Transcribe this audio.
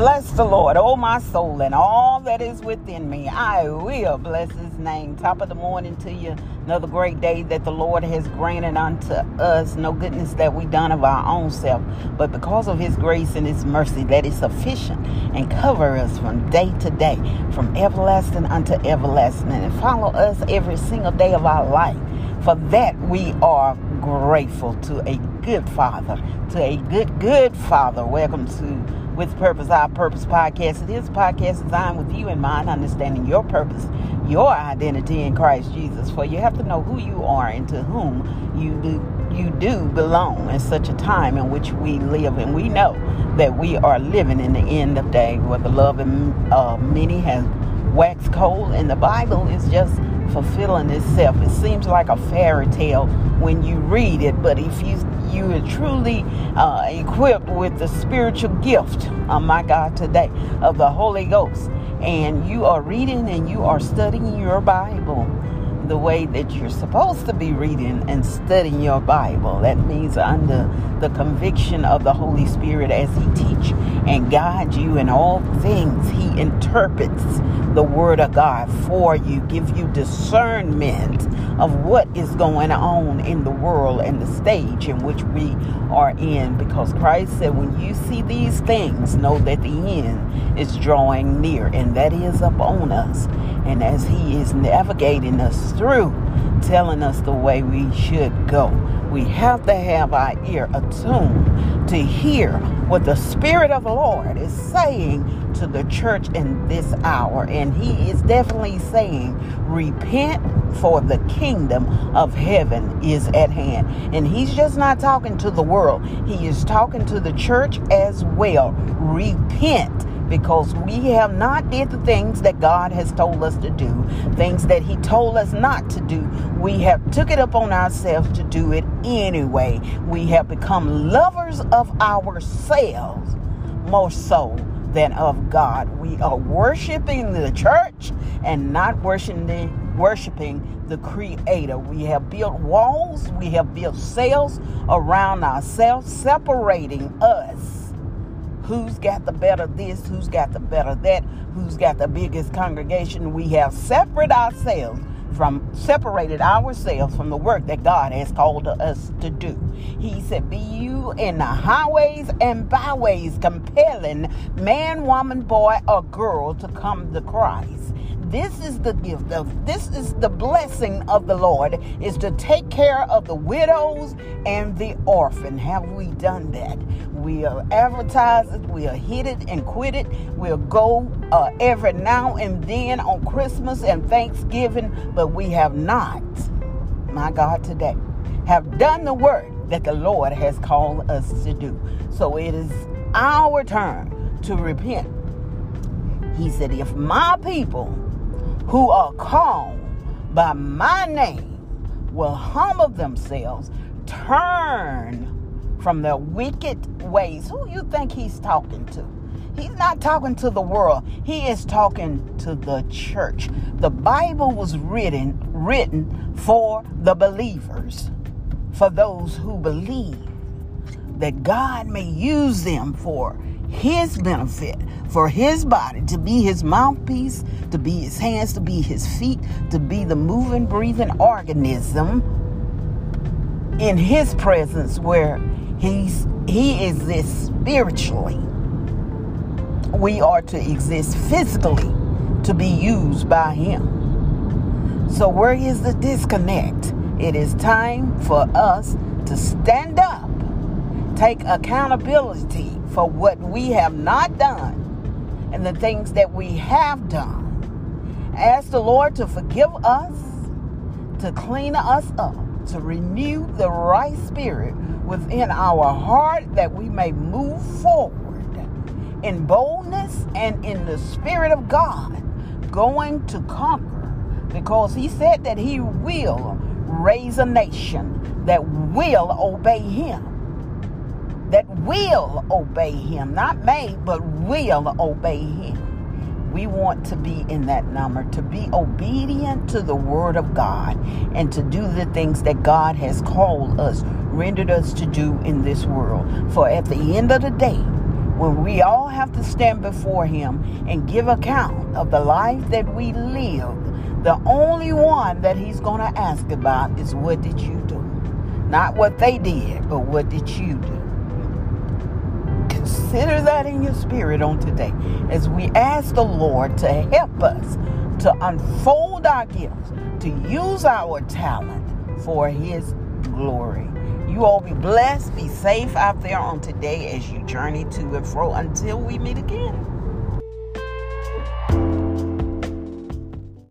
Bless the Lord, oh my soul, and all that is within me. I will bless his name. Top of the morning to you. Another great day that the Lord has granted unto us. No goodness that we done of our own self, but because of his grace and his mercy that is sufficient and cover us from day to day, from everlasting unto everlasting, and follow us every single day of our life. For that we are grateful to a good father, to a good, good father. Welcome to with Purpose, Our Purpose podcast. It is a podcast designed with you in mind, understanding your purpose, your identity in Christ Jesus. For you have to know who you are and to whom you do you do belong in such a time in which we live, and we know that we are living in the end of day, where the love of uh, many has waxed cold, and the Bible is just fulfilling itself. It seems like a fairy tale when you read it, but if you you are truly uh, equipped with the spiritual gift, oh my God, today of the Holy Ghost, and you are reading and you are studying your Bible the way that you're supposed to be reading and studying your Bible. That means under the conviction of the Holy Spirit as He teach and guide you in all things. He interprets the Word of God for you, give you discernment of what is going on in the world and the stage in which we are in. Because Christ said, when you see these things, know that the end is drawing near, and that is upon us. And as He is navigating us through, telling us the way we should go, we have to have our ear attuned to hear what the Spirit of the Lord is saying to the church in this hour. And He is definitely saying, Repent, for the kingdom of heaven is at hand. And He's just not talking to the world, He is talking to the church as well. Repent because we have not did the things that God has told us to do, things that he told us not to do. We have took it upon ourselves to do it anyway. We have become lovers of ourselves more so than of God. We are worshiping the church and not worshiping worshiping the creator. We have built walls, we have built cells around ourselves separating us who's got the better this, who's got the better that, who's got the biggest congregation. We have separate ourselves from separated ourselves from the work that God has called us to do. He said, Be you in the highways and byways compelling man, woman, boy, or girl to come to Christ. This is the gift of this is the blessing of the Lord is to take care of the widows and the orphan. Have we done that? We'll advertise it, we'll hit it and quit it. We'll go uh, every now and then on Christmas and Thanksgiving, but we have not, my God, today, have done the work that the Lord has called us to do. So it is our turn to repent. He said, If my people who are called by my name will humble themselves, turn from their wicked ways. Who you think he's talking to? He's not talking to the world. He is talking to the church. The Bible was written written for the believers, for those who believe that God may use them for his benefit, for his body, to be his mouthpiece, to be his hands, to be his feet, to be the moving, breathing organism in his presence where he's he exists spiritually. We are to exist physically to be used by him. So where is the disconnect? It is time for us to stand up, take accountability for what we have not done and the things that we have done. Ask the Lord to forgive us, to clean us up, to renew the right spirit within our heart that we may move forward in boldness and in the spirit of God, going to conquer because He said that He will raise a nation that will obey Him that will obey him, not may, but will obey him. We want to be in that number, to be obedient to the word of God and to do the things that God has called us, rendered us to do in this world. For at the end of the day, when we all have to stand before Him and give account of the life that we lived, the only one that He's going to ask about is what did you do? Not what they did, but what did you do? Consider that in your spirit on today as we ask the Lord to help us to unfold our gifts, to use our talent for His glory. You all be blessed, be safe out there on today as you journey to and fro until we meet again.